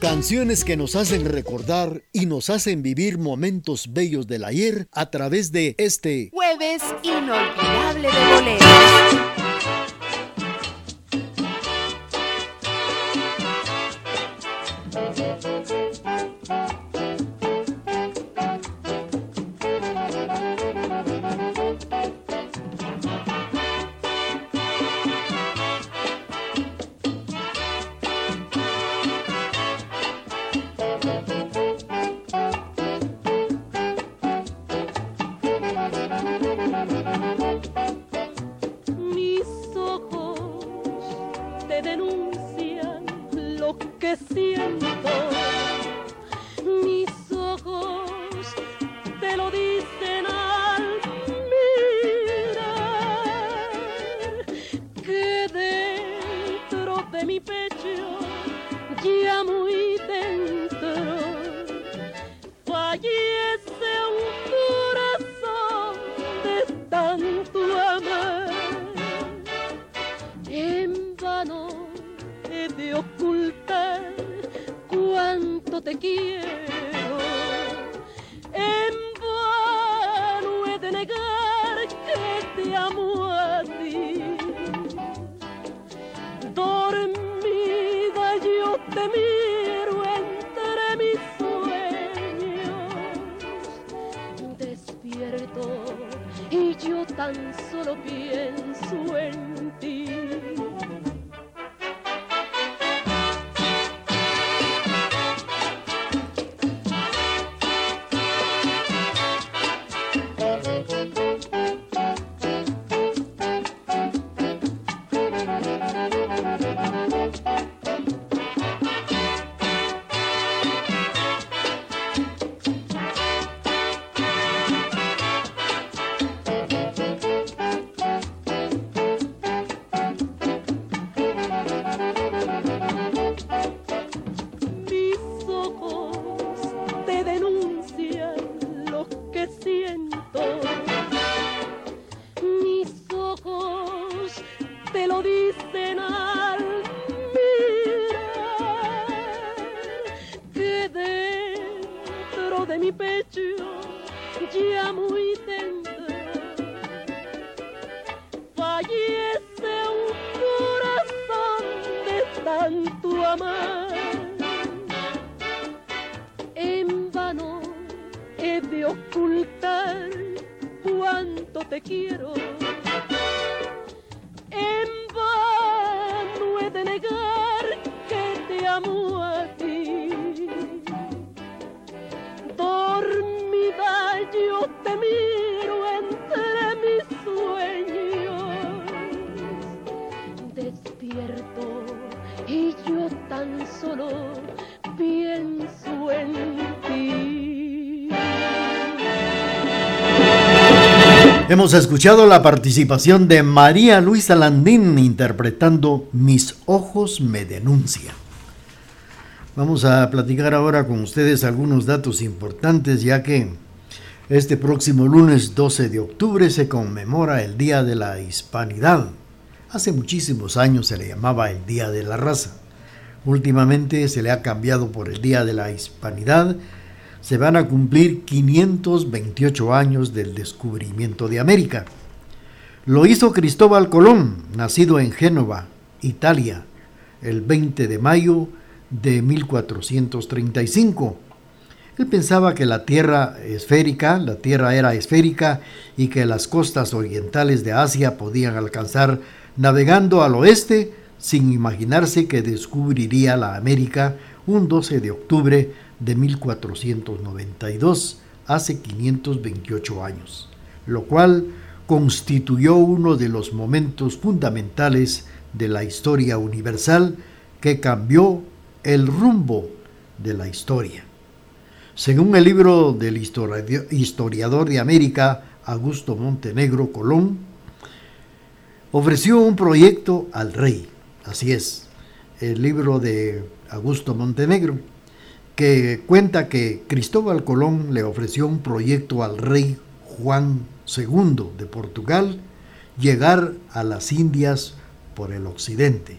Canciones que nos hacen recordar y nos hacen vivir momentos bellos del ayer a través de este jueves inolvidable de boleros. debe ocultar cuánto te quiero. En vano he de negar que te amo Hemos escuchado la participación de María Luisa Landín interpretando Mis ojos me denuncian. Vamos a platicar ahora con ustedes algunos datos importantes ya que este próximo lunes 12 de octubre se conmemora el Día de la Hispanidad. Hace muchísimos años se le llamaba el Día de la Raza. Últimamente se le ha cambiado por el Día de la Hispanidad se van a cumplir 528 años del descubrimiento de América. Lo hizo Cristóbal Colón, nacido en Génova, Italia, el 20 de mayo de 1435. Él pensaba que la Tierra esférica, la Tierra era esférica y que las costas orientales de Asia podían alcanzar navegando al oeste sin imaginarse que descubriría la América un 12 de octubre de 1492, hace 528 años, lo cual constituyó uno de los momentos fundamentales de la historia universal que cambió el rumbo de la historia. Según el libro del historiador de América, Augusto Montenegro Colón, ofreció un proyecto al rey. Así es, el libro de Augusto Montenegro que cuenta que Cristóbal Colón le ofreció un proyecto al rey Juan II de Portugal llegar a las Indias por el occidente.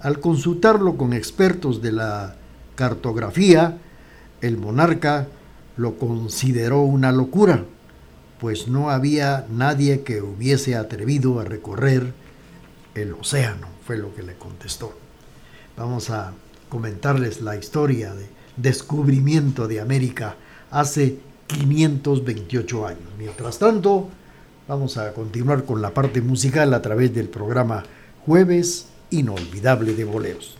Al consultarlo con expertos de la cartografía, el monarca lo consideró una locura, pues no había nadie que hubiese atrevido a recorrer el océano, fue lo que le contestó. Vamos a comentarles la historia de descubrimiento de América hace 528 años. Mientras tanto, vamos a continuar con la parte musical a través del programa Jueves Inolvidable de Boleros.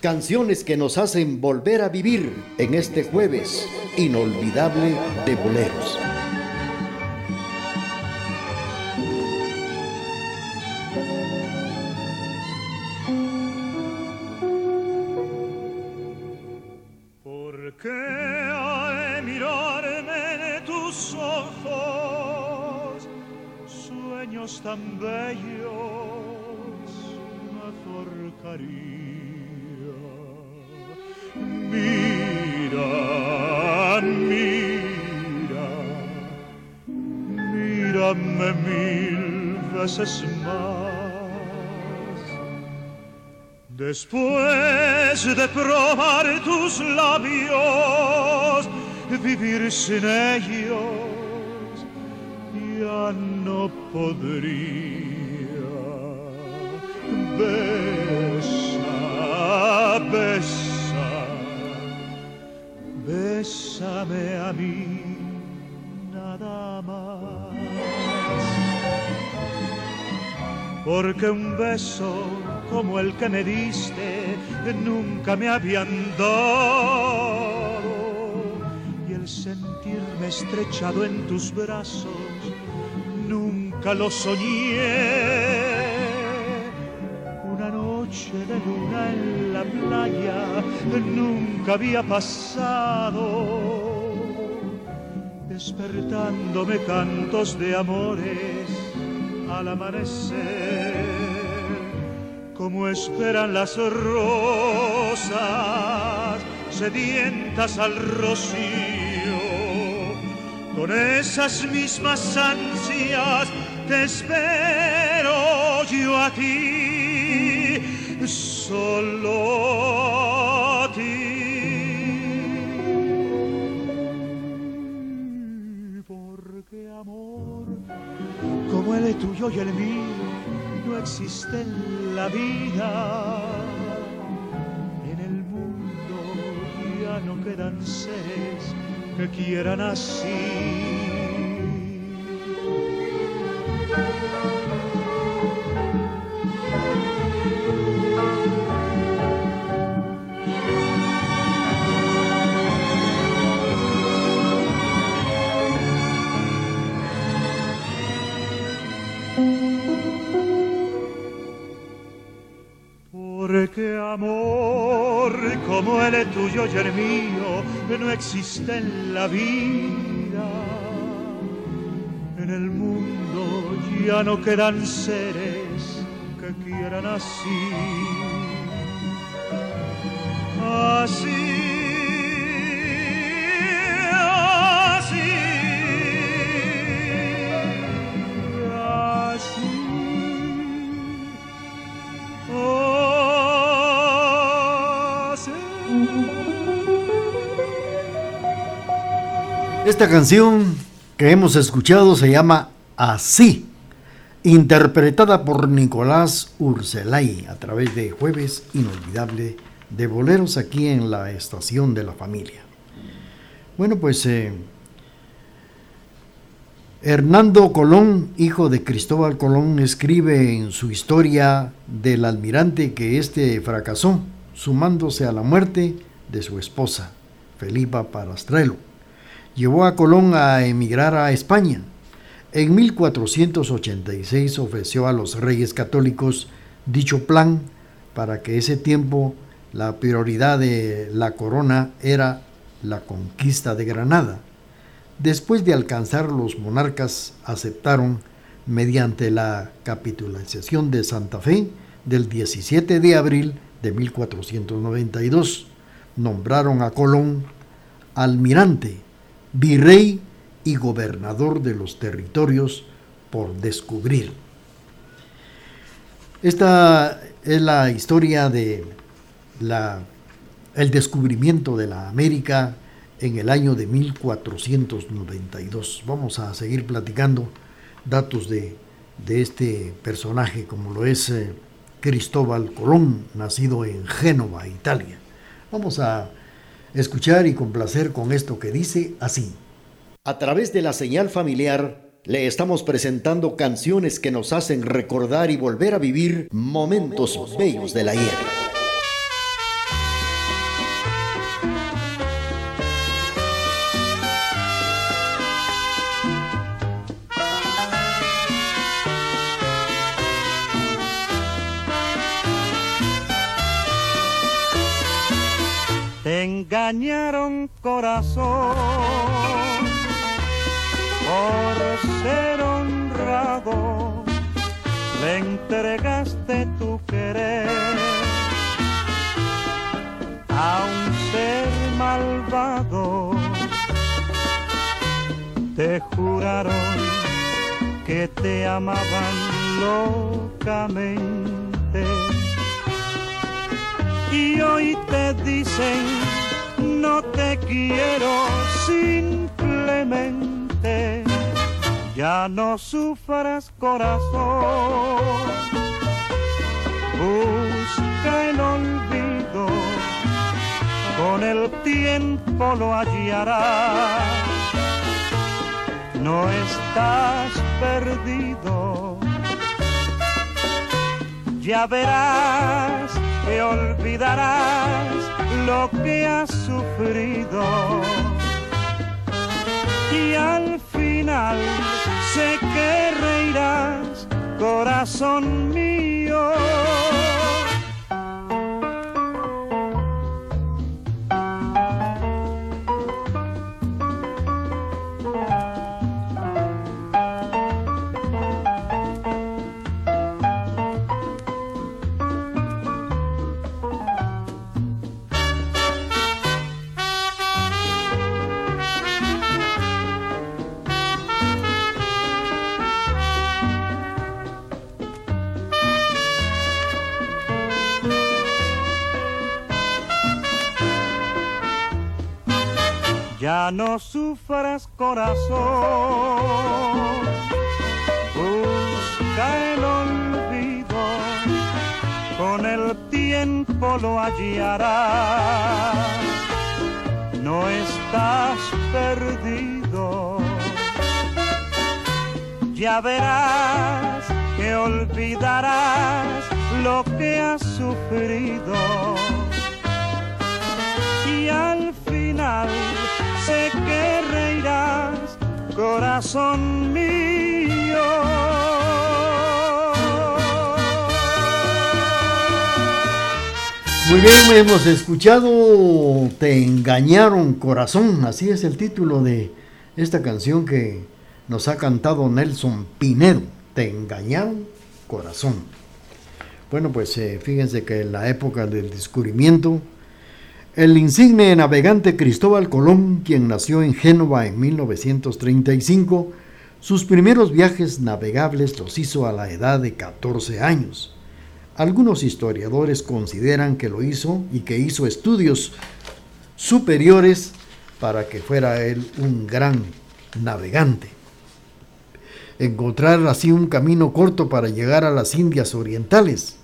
Canciones que nos hacen volver a vivir en este jueves inolvidable de boleros. Veces más. Después de probar tus labios, vivir sin ellos ya no podría. Besa, besa, bésame a mí nada más. Porque un beso como el que me diste nunca me habían dado y el sentirme estrechado en tus brazos nunca lo soñé. Una noche de luna en la playa nunca había pasado, despertándome cantos de amores al amanecer, como esperan las rosas sedientas al rocío. Con esas mismas ansias te espero yo a ti, solo tuyo y el mío no existe en la vida. En el mundo ya no quedan seres que quieran así. Como el tuyo y el mío no existe en la vida. En el mundo ya no quedan seres que quieran así. Así. Así. Esta canción que hemos escuchado se llama Así, interpretada por Nicolás Urselay a través de Jueves Inolvidable de Boleros aquí en la Estación de la Familia. Bueno, pues eh, Hernando Colón, hijo de Cristóbal Colón, escribe en su historia del almirante que éste fracasó, sumándose a la muerte de su esposa, Felipa Parastrelo llevó a Colón a emigrar a España. En 1486 ofreció a los reyes católicos dicho plan para que ese tiempo la prioridad de la corona era la conquista de Granada. Después de alcanzar los monarcas aceptaron mediante la capitulación de Santa Fe del 17 de abril de 1492. Nombraron a Colón almirante virrey y gobernador de los territorios por descubrir. Esta es la historia de la el descubrimiento de la América en el año de 1492. Vamos a seguir platicando datos de, este personaje, como lo es eh, Cristóbal Colón, nacido en Génova, Italia. Vamos a escuchar y complacer con esto que dice así. A través de la señal familiar, le estamos presentando canciones que nos hacen recordar y volver a vivir momentos bellos de la ayer. Engañaron corazón por ser honrado, le entregaste tu querer a un ser malvado. Te juraron que te amaban locamente y hoy te dicen no te quiero simplemente. Ya no sufras corazón. Busca el olvido. Con el tiempo lo hallarás. No estás perdido. Ya verás que olvidarás lo que has sufrido y al final sé que reirás, corazón mío. Ya no sufras corazón, busca el olvido, con el tiempo lo hallarás, no estás perdido. Ya verás que olvidarás lo que has sufrido. Y al final sé que reirás, corazón mío. Muy bien, hemos escuchado Te engañaron corazón, así es el título de esta canción que nos ha cantado Nelson Pinedo, Te engañaron corazón. Bueno, pues eh, fíjense que en la época del descubrimiento el insigne navegante Cristóbal Colón, quien nació en Génova en 1935, sus primeros viajes navegables los hizo a la edad de 14 años. Algunos historiadores consideran que lo hizo y que hizo estudios superiores para que fuera él un gran navegante. Encontrar así un camino corto para llegar a las Indias Orientales.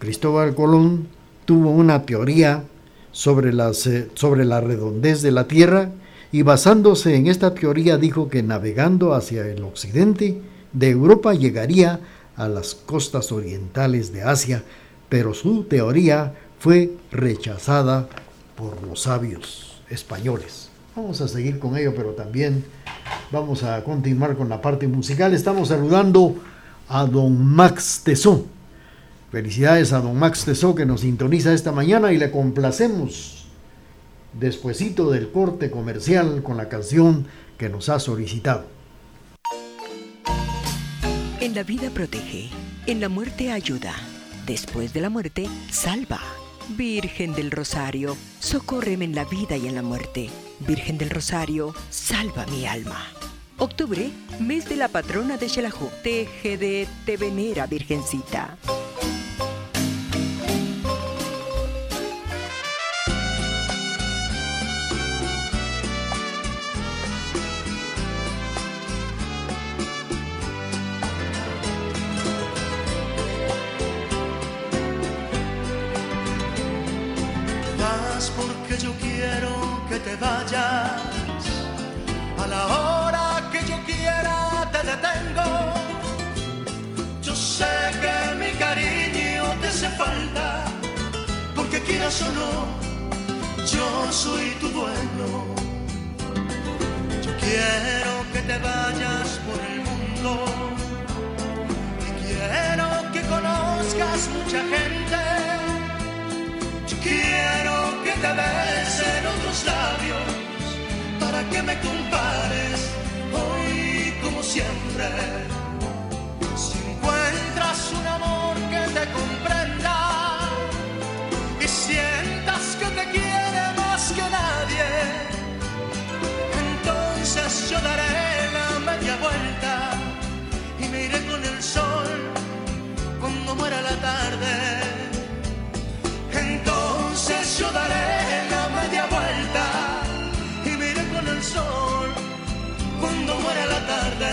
Cristóbal Colón tuvo una teoría sobre, las, sobre la redondez de la Tierra y basándose en esta teoría dijo que navegando hacia el occidente de Europa llegaría a las costas orientales de Asia, pero su teoría fue rechazada por los sabios españoles. Vamos a seguir con ello, pero también vamos a continuar con la parte musical. Estamos saludando a don Max Tesón Felicidades a don Max Tesó que nos sintoniza esta mañana y le complacemos despuesito del corte comercial con la canción que nos ha solicitado. En la vida protege, en la muerte ayuda, después de la muerte salva. Virgen del Rosario, socórreme en la vida y en la muerte. Virgen del Rosario, salva mi alma. Octubre, mes de la patrona de Xelajú. TGD te venera, Virgencita. Vayas. A la hora que yo quiera te detengo. Yo sé que mi cariño te hace falta. Porque quieras o no, yo soy tu dueño. Yo quiero que te vayas por el mundo. Y quiero que conozcas mucha gente. Yo quiero que te besen otros labios para que me compares hoy como siempre. Si encuentras un amor que te comprenda y sientas que te quiere más que nadie, entonces yo daré la media vuelta y me iré con el sol cuando muera la tarde. Entonces yo daré la media vuelta y me iré con el sol cuando muera la tarde.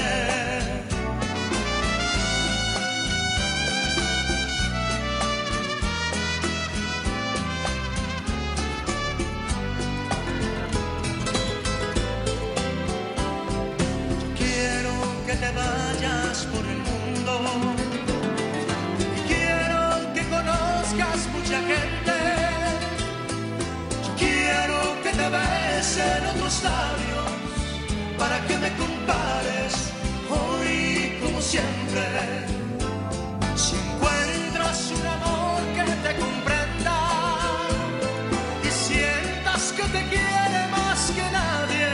Quiero que te vayas por el mundo. Quiero que conozcas mucha gente. Besen otros labios para que me compares hoy como siempre. Si encuentras un amor que te comprenda y sientas que te quiere más que nadie,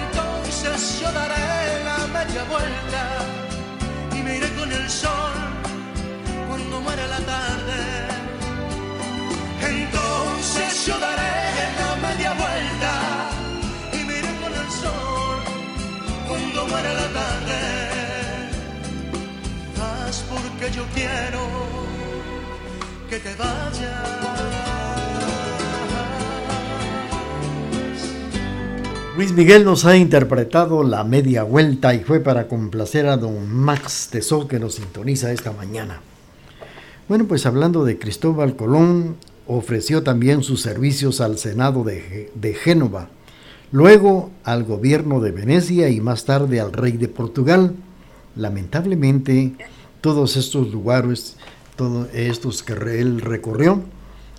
entonces yo daré la media vuelta y me iré con el sol cuando muera la tarde. Entonces yo daré vuelta y me iré con el sol cuando muera la tarde. Haz porque yo quiero que te vayas. Luis Miguel nos ha interpretado la media vuelta y fue para complacer a don Max Tesó que nos sintoniza esta mañana. Bueno, pues hablando de Cristóbal Colón, ofreció también sus servicios al Senado de, de Génova, luego al gobierno de Venecia y más tarde al rey de Portugal. Lamentablemente, todos estos lugares, todos estos que él recorrió,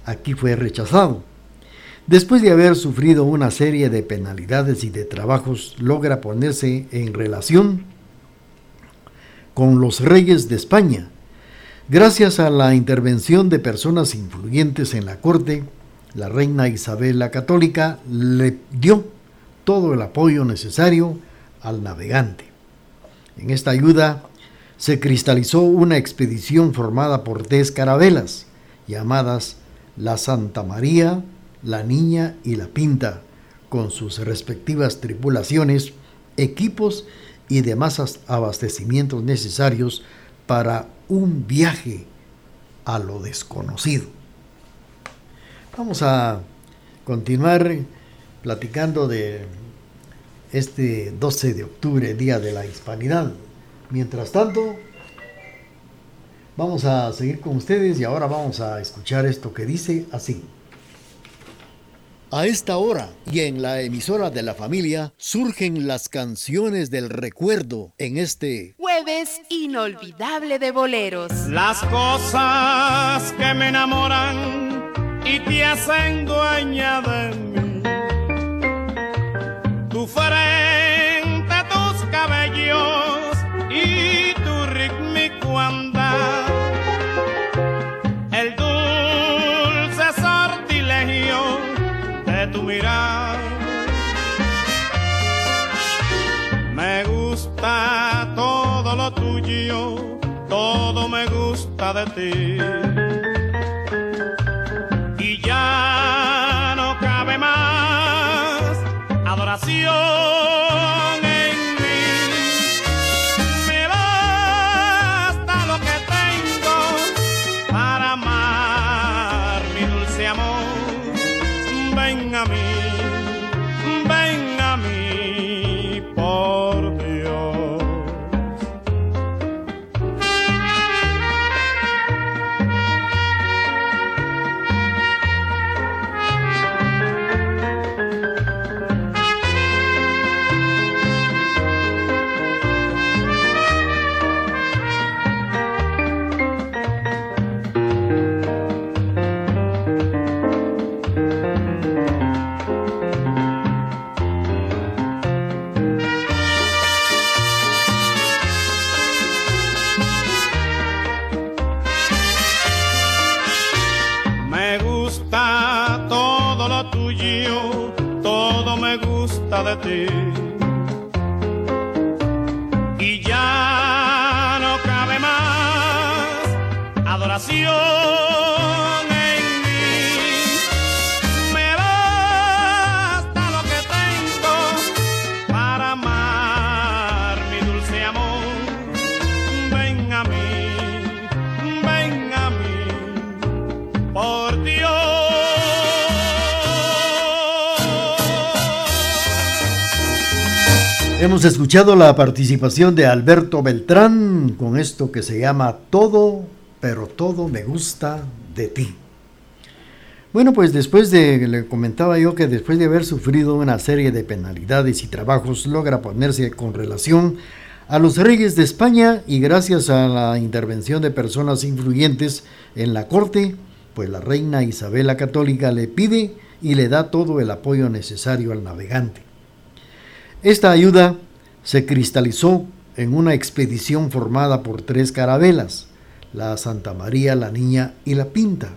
aquí fue rechazado. Después de haber sufrido una serie de penalidades y de trabajos, logra ponerse en relación con los reyes de España. Gracias a la intervención de personas influyentes en la corte, la reina Isabel la Católica le dio todo el apoyo necesario al navegante. En esta ayuda se cristalizó una expedición formada por tres carabelas, llamadas la Santa María, la Niña y la Pinta, con sus respectivas tripulaciones, equipos y demás abastecimientos necesarios para un viaje a lo desconocido. Vamos a continuar platicando de este 12 de octubre, Día de la Hispanidad. Mientras tanto, vamos a seguir con ustedes y ahora vamos a escuchar esto que dice así. A esta hora y en la emisora de la familia surgen las canciones del recuerdo en este Jueves inolvidable de boleros. Las cosas que me enamoran y te hacen dueña de mí. Tu frente, tu mirar. Me gusta todo lo tuyo, todo me gusta de ti. Más adoración Hemos escuchado la participación de Alberto Beltrán con esto que se llama Todo, pero todo me gusta de ti. Bueno, pues después de, le comentaba yo que después de haber sufrido una serie de penalidades y trabajos, logra ponerse con relación a los reyes de España y gracias a la intervención de personas influyentes en la corte, pues la reina Isabel la Católica le pide y le da todo el apoyo necesario al navegante. Esta ayuda se cristalizó en una expedición formada por tres carabelas, la Santa María, la Niña y la Pinta,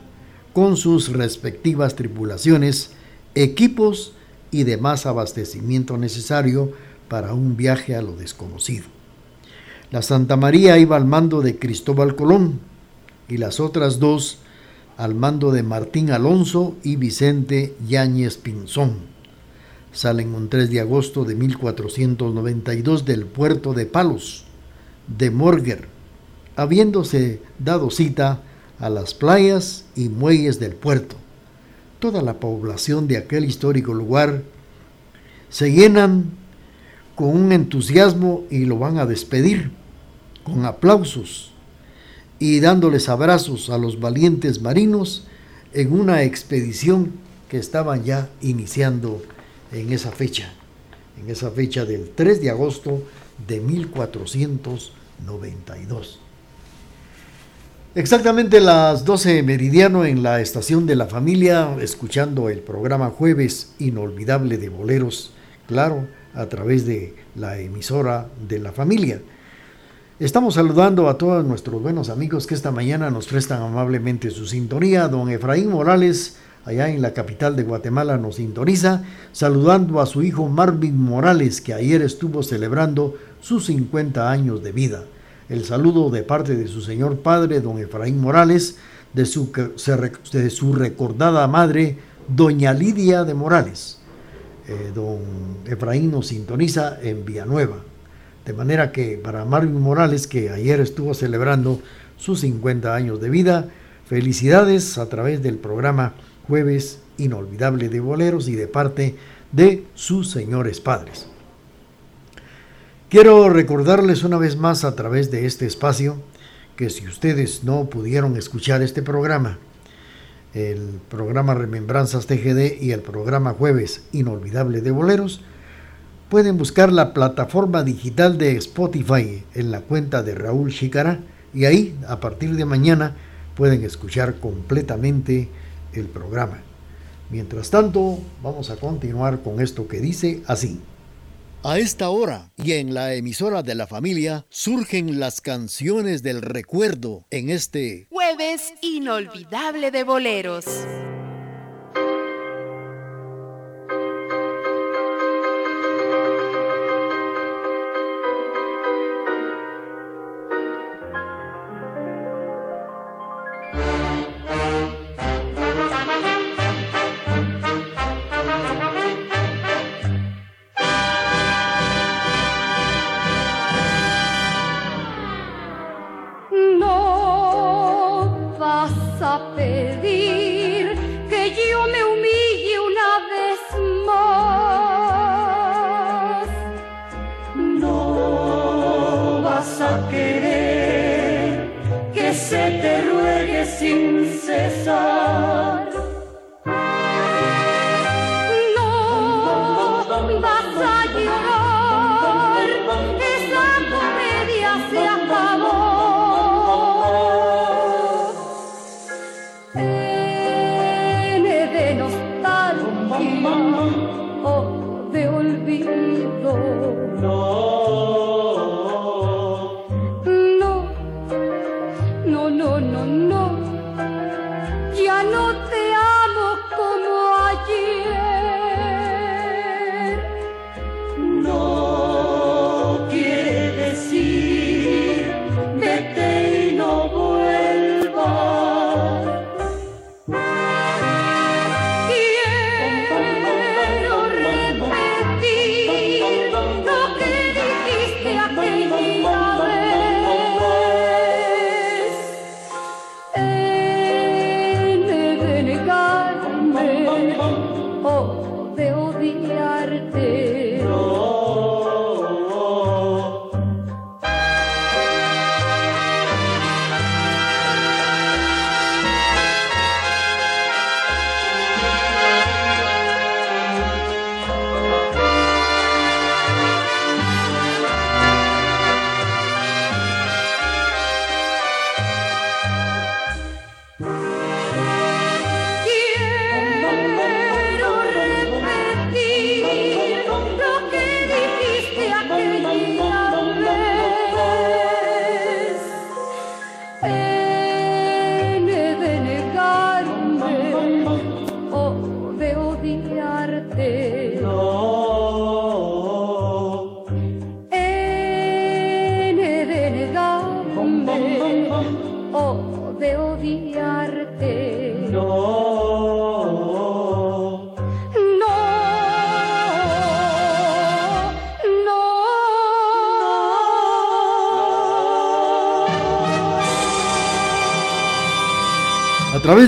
con sus respectivas tripulaciones, equipos y demás abastecimiento necesario para un viaje a lo desconocido. La Santa María iba al mando de Cristóbal Colón y las otras dos al mando de Martín Alonso y Vicente Yáñez Pinzón salen un 3 de agosto de 1492 del puerto de Palos, de Morger, habiéndose dado cita a las playas y muelles del puerto. Toda la población de aquel histórico lugar se llenan con un entusiasmo y lo van a despedir con aplausos y dándoles abrazos a los valientes marinos en una expedición que estaban ya iniciando en esa fecha, en esa fecha del 3 de agosto de 1492. Exactamente las 12 meridiano en la estación de la familia, escuchando el programa Jueves Inolvidable de Boleros, claro, a través de la emisora de la familia. Estamos saludando a todos nuestros buenos amigos que esta mañana nos prestan amablemente su sintonía. Don Efraín Morales, allá en la capital de Guatemala, nos sintoniza, saludando a su hijo Marvin Morales, que ayer estuvo celebrando sus 50 años de vida. El saludo de parte de su señor padre, don Efraín Morales, de su, de su recordada madre, doña Lidia de Morales. Eh, don Efraín nos sintoniza en Villanueva. De manera que para Marvin Morales, que ayer estuvo celebrando sus 50 años de vida, felicidades a través del programa jueves inolvidable de boleros y de parte de sus señores padres. Quiero recordarles una vez más a través de este espacio que si ustedes no pudieron escuchar este programa, el programa Remembranzas TGD y el programa Jueves Inolvidable de Boleros, pueden buscar la plataforma digital de Spotify en la cuenta de Raúl Chicara y ahí a partir de mañana pueden escuchar completamente el programa. Mientras tanto, vamos a continuar con esto que dice así. A esta hora y en la emisora de la familia surgen las canciones del recuerdo en este jueves inolvidable de boleros. sin cesar.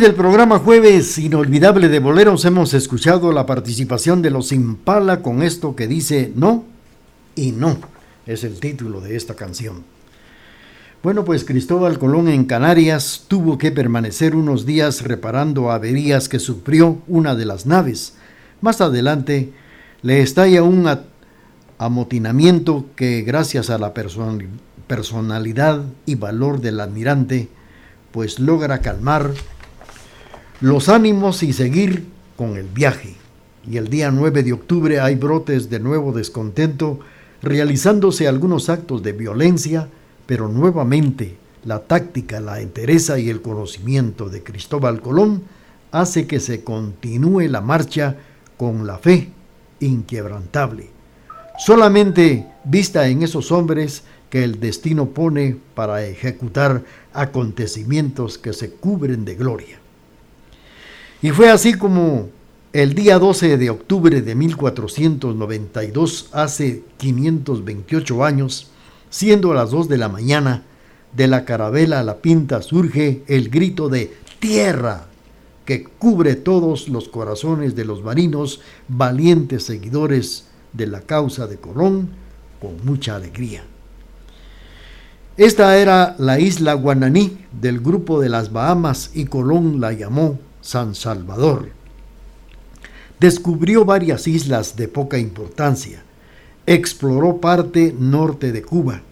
Del programa Jueves Inolvidable de Boleros hemos escuchado la participación de los Impala con esto que dice no y no. Es el título de esta canción. Bueno, pues Cristóbal Colón en Canarias tuvo que permanecer unos días reparando averías que sufrió una de las naves. Más adelante le estalla un amotinamiento que gracias a la personalidad y valor del admirante, pues logra calmar los ánimos y seguir con el viaje. Y el día 9 de octubre hay brotes de nuevo descontento, realizándose algunos actos de violencia, pero nuevamente la táctica, la entereza y el conocimiento de Cristóbal Colón hace que se continúe la marcha con la fe inquebrantable, solamente vista en esos hombres que el destino pone para ejecutar acontecimientos que se cubren de gloria. Y fue así como el día 12 de octubre de 1492, hace 528 años, siendo las 2 de la mañana, de la carabela a la pinta surge el grito de tierra que cubre todos los corazones de los marinos, valientes seguidores de la causa de Colón, con mucha alegría. Esta era la isla Guananí del grupo de las Bahamas y Colón la llamó San Salvador. Descubrió varias islas de poca importancia. Exploró parte norte de Cuba,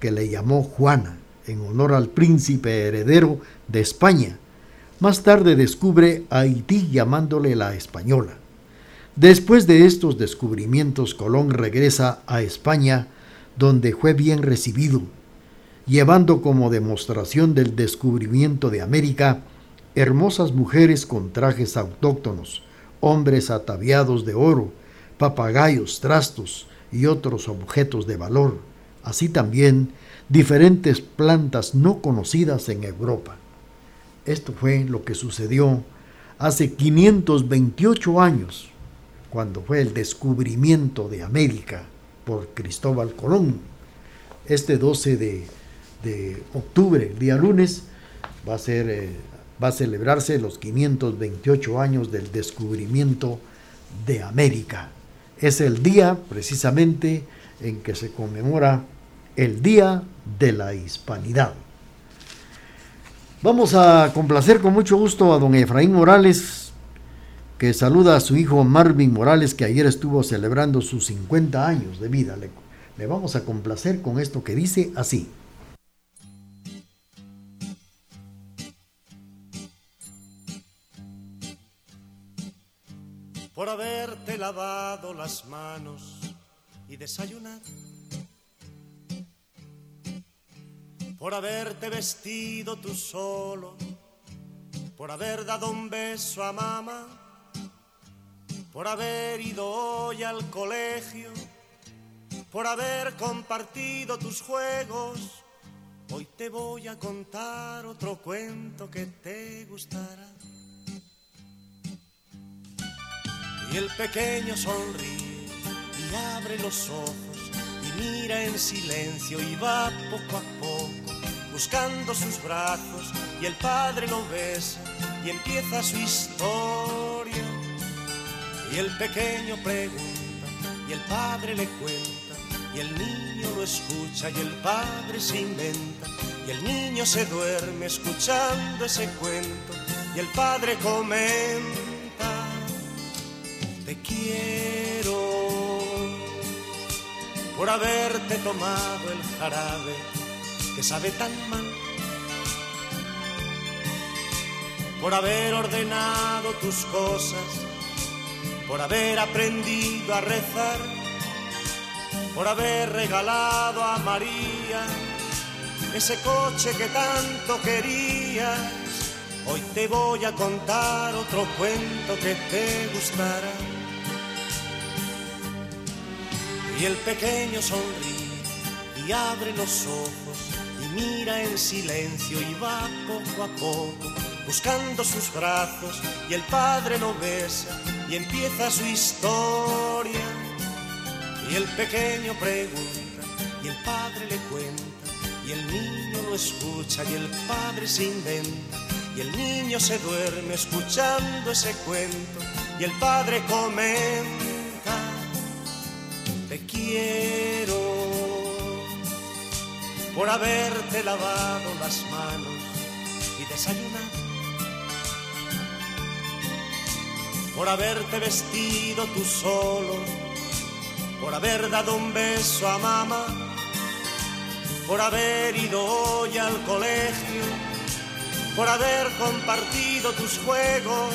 que le llamó Juana, en honor al príncipe heredero de España. Más tarde descubre Haití llamándole la Española. Después de estos descubrimientos, Colón regresa a España, donde fue bien recibido, llevando como demostración del descubrimiento de América hermosas mujeres con trajes autóctonos, hombres ataviados de oro, papagayos, trastos y otros objetos de valor, así también diferentes plantas no conocidas en Europa. Esto fue lo que sucedió hace 528 años, cuando fue el descubrimiento de América por Cristóbal Colón. Este 12 de, octubre, día lunes, va a ser eh, va a celebrarse los 528 años del descubrimiento de América. Es el día precisamente en que se conmemora el Día de la Hispanidad. Vamos a complacer con mucho gusto a don Efraín Morales, que saluda a su hijo Marvin Morales, que ayer estuvo celebrando sus 50 años de vida. Le, le vamos a complacer con esto que dice así. Por haberte lavado las manos y desayunado, por haberte vestido tú solo, por haber dado un beso a mamá, por haber ido hoy al colegio, por haber compartido tus juegos. Hoy te voy a contar otro cuento que te gustará. Y el pequeño sonríe y abre los ojos y mira en silencio y va poco a poco buscando sus brazos y el padre lo besa y empieza su historia. Y el pequeño pregunta y el padre le cuenta y el niño lo escucha y el padre se inventa y el niño se duerme escuchando ese cuento y el padre comenta, te quiero por haberte tomado el jarabe que sabe tan mal, por haber ordenado tus cosas, por haber aprendido a rezar, por haber regalado a María ese coche que tanto querías. Hoy te voy a contar otro cuento que te gustará. Y el pequeño sonríe y abre los ojos y mira en silencio y va poco a poco buscando sus brazos y el padre lo besa y empieza su historia. Y el pequeño pregunta y el padre le cuenta y el niño lo escucha y el padre se inventa y el niño se duerme escuchando ese cuento y el padre comenta quiero por haberte lavado las manos y desayunado por haberte vestido tú solo por haber dado un beso a mamá por haber ido hoy al colegio, por haber compartido tus juegos.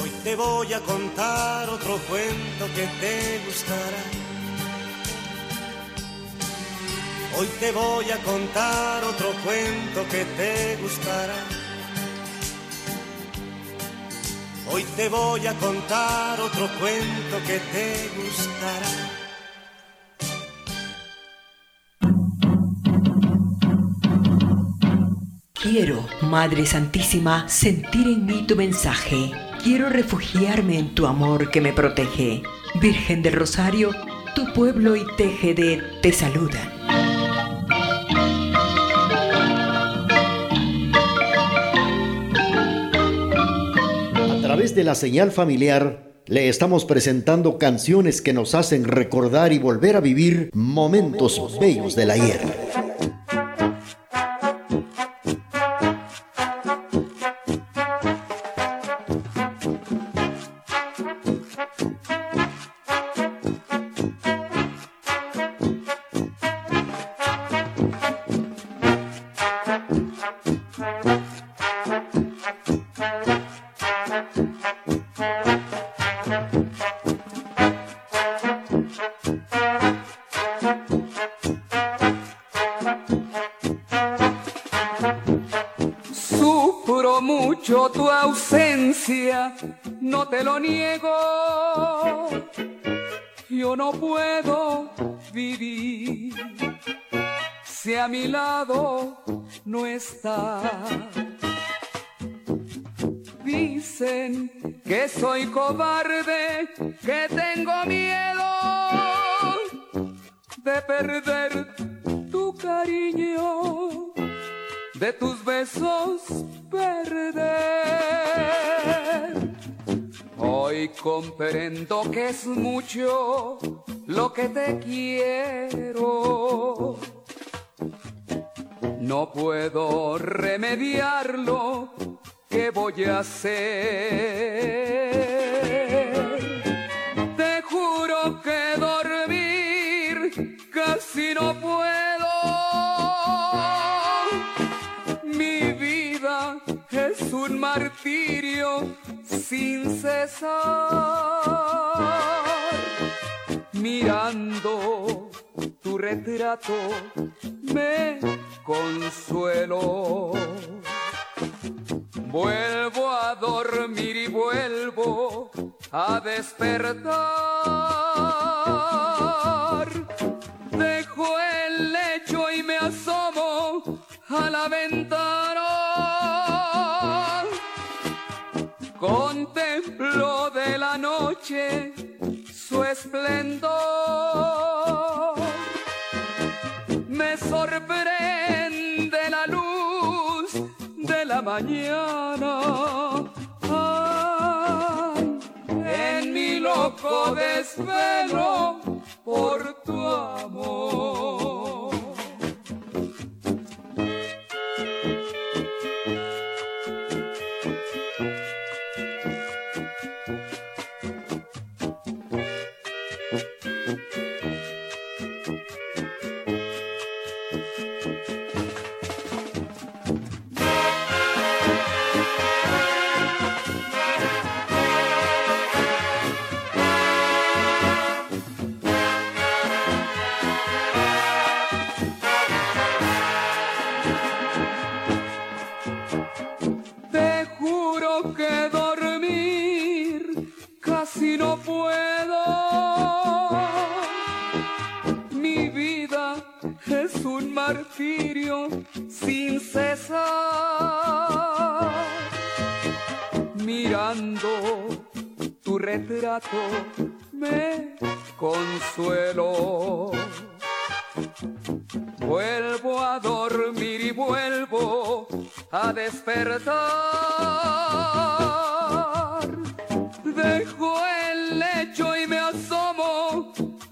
Hoy te voy a contar otro cuento que te gustará. Hoy te voy a contar otro cuento que te gustará. Hoy te voy a contar otro cuento que te gustará. Quiero, Madre Santísima, sentir en mí tu mensaje. Quiero refugiarme en tu amor que me protege. Virgen del Rosario, tu pueblo y Tejede te saludan. De la señal familiar, le estamos presentando canciones que nos hacen recordar y volver a vivir momentos bellos del ayer. Soy cobarde, que tengo miedo de perder tu cariño de tus besos perder. Hoy comprendo que es mucho lo que te quiero. No puedo remediarlo, ¿qué voy a hacer? Te juro que dormir casi no puedo un martirio sin cesar. Mirando tu retrato me consuelo. Vuelvo a dormir y vuelvo a despertar. Dejo el lecho y me asomo a la ventana Contemplo de la noche su esplendor. Me sorprende la luz de la mañana. en mi loco desvelo por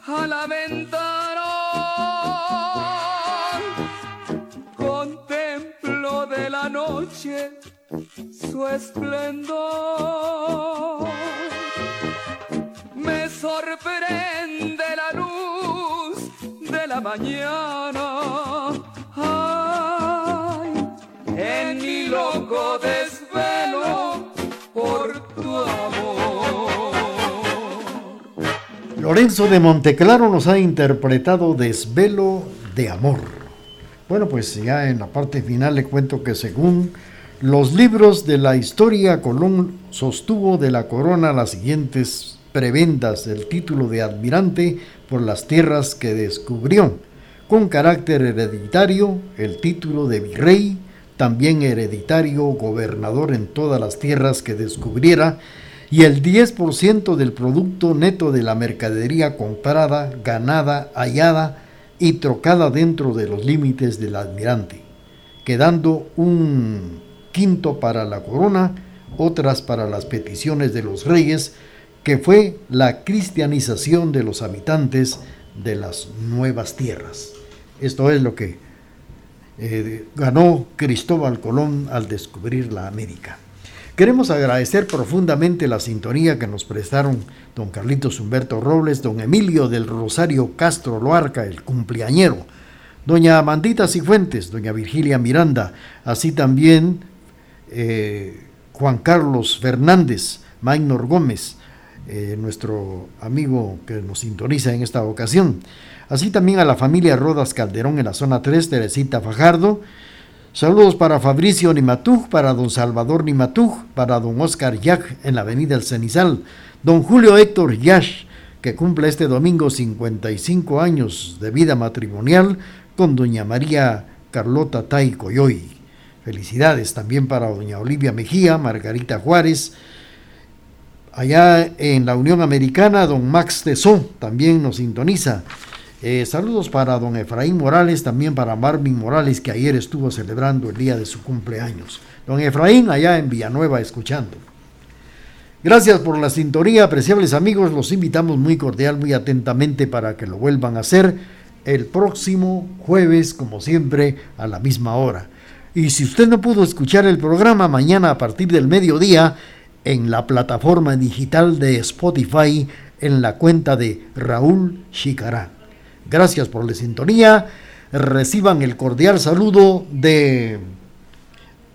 a la ventana. noche su esplendor. Me sorprende la luz de la mañana. Ay, en mi loco desvelo Lorenzo de Monteclaro nos ha interpretado Desvelo de Amor. Bueno, pues ya en la parte final le cuento que según los libros de la historia, Colón sostuvo de la corona las siguientes prebendas del título de admirante por las tierras que descubrió, con carácter hereditario el título de virrey, también hereditario gobernador en todas las tierras que descubriera, y el 10% del producto neto de la mercadería comprada, ganada, hallada, y trocada dentro de los límites del admirante, quedando un quinto para la corona, otras para las peticiones de los reyes, que fue la cristianización de los habitantes de las nuevas tierras. Esto es lo que eh, ganó Cristóbal Colón al descubrir la América. Queremos agradecer profundamente la sintonía que nos prestaron don Carlitos Humberto Robles, don Emilio del Rosario Castro Loarca, el cumpleañero, doña Amandita Cifuentes, doña Virgilia Miranda, así también eh, Juan Carlos Fernández, Maynor Gómez, eh, nuestro amigo que nos sintoniza en esta ocasión, así también a la familia Rodas Calderón en la zona 3, Teresita Fajardo, Saludos para Fabricio Nimatuj, para don Salvador Nimatuj, para don Oscar Yac en la avenida El Cenizal, don Julio Héctor Yash, que cumple este domingo 55 años de vida matrimonial con doña María Carlota Tai Coyoy. Felicidades también para doña Olivia Mejía, Margarita Juárez. Allá en la Unión Americana, don Max Tesó también nos sintoniza. Eh, saludos para don Efraín Morales, también para Marvin Morales, que ayer estuvo celebrando el día de su cumpleaños. Don Efraín, allá en Villanueva, escuchando. Gracias por la sintonía, apreciables amigos. Los invitamos muy cordial, muy atentamente para que lo vuelvan a hacer el próximo jueves, como siempre, a la misma hora. Y si usted no pudo escuchar el programa, mañana a partir del mediodía, en la plataforma digital de Spotify, en la cuenta de Raúl Chicará. Gracias por la sintonía. Reciban el cordial saludo de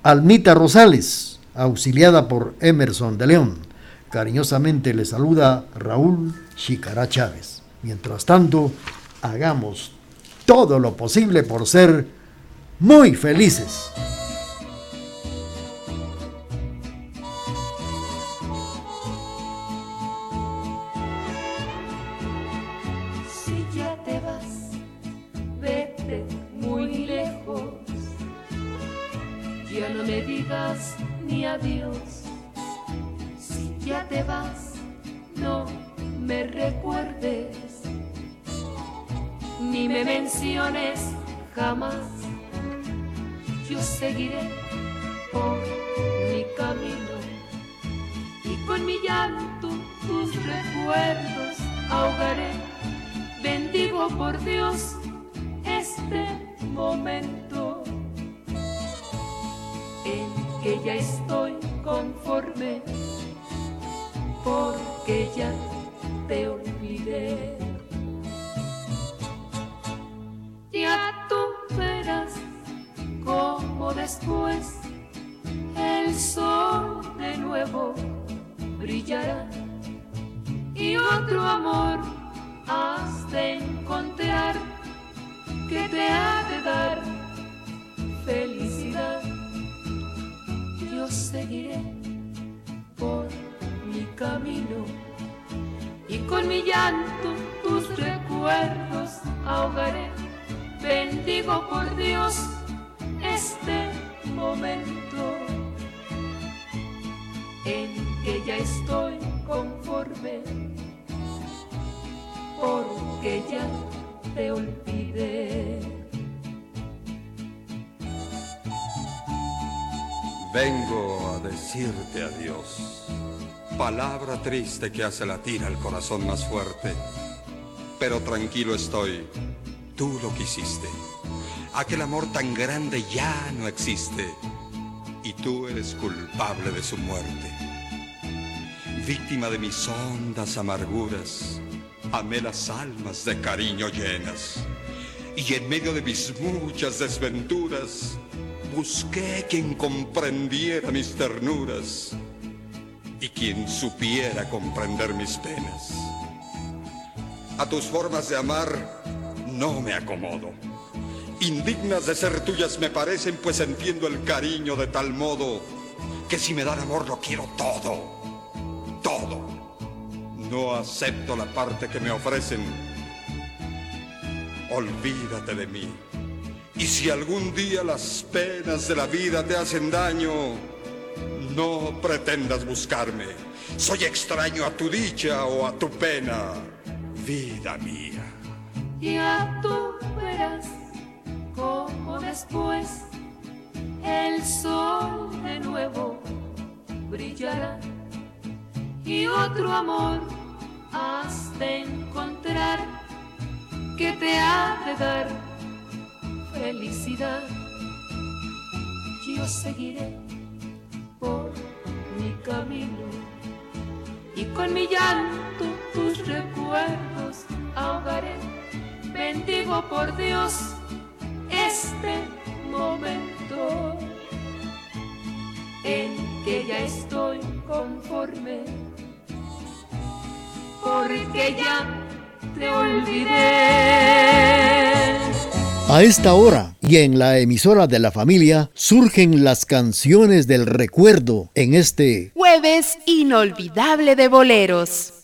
Almita Rosales, auxiliada por Emerson de León. Cariñosamente le saluda Raúl Chicará Chávez. Mientras tanto, hagamos todo lo posible por ser muy felices. Brillará y otro amor has de encontrar que te ha de dar felicidad. Yo seguiré por mi camino y con mi llanto tus recuerdos ahogaré. Bendigo por Dios este momento en ya estoy conforme porque ya te olvidé. Vengo a decirte adiós, palabra triste que hace latir al corazón más fuerte, pero tranquilo estoy, tú lo quisiste. Aquel amor tan grande ya no existe y tú eres culpable de su muerte. Víctima de mis hondas amarguras, amé las almas de cariño llenas y en medio de mis muchas desventuras busqué quien comprendiera mis ternuras y quien supiera comprender mis penas. A tus formas de amar no me acomodo. Indignas de ser tuyas me parecen, pues entiendo el cariño de tal modo que si me dan amor lo quiero todo, todo. No acepto la parte que me ofrecen. Olvídate de mí. Y si algún día las penas de la vida te hacen daño, no pretendas buscarme. Soy extraño a tu dicha o a tu pena, vida mía. Ya tú verás cómo después el sol de nuevo brillará y otro amor has de encontrar que te ha de dar felicidad. Yo seguiré por mi camino y con mi llanto tus recuerdos ahogaré. Bendigo por Dios este momento en que ya estoy conforme porque ya te olvidé. A esta hora y en la emisora de la familia surgen las canciones del recuerdo en este Jueves inolvidable de boleros.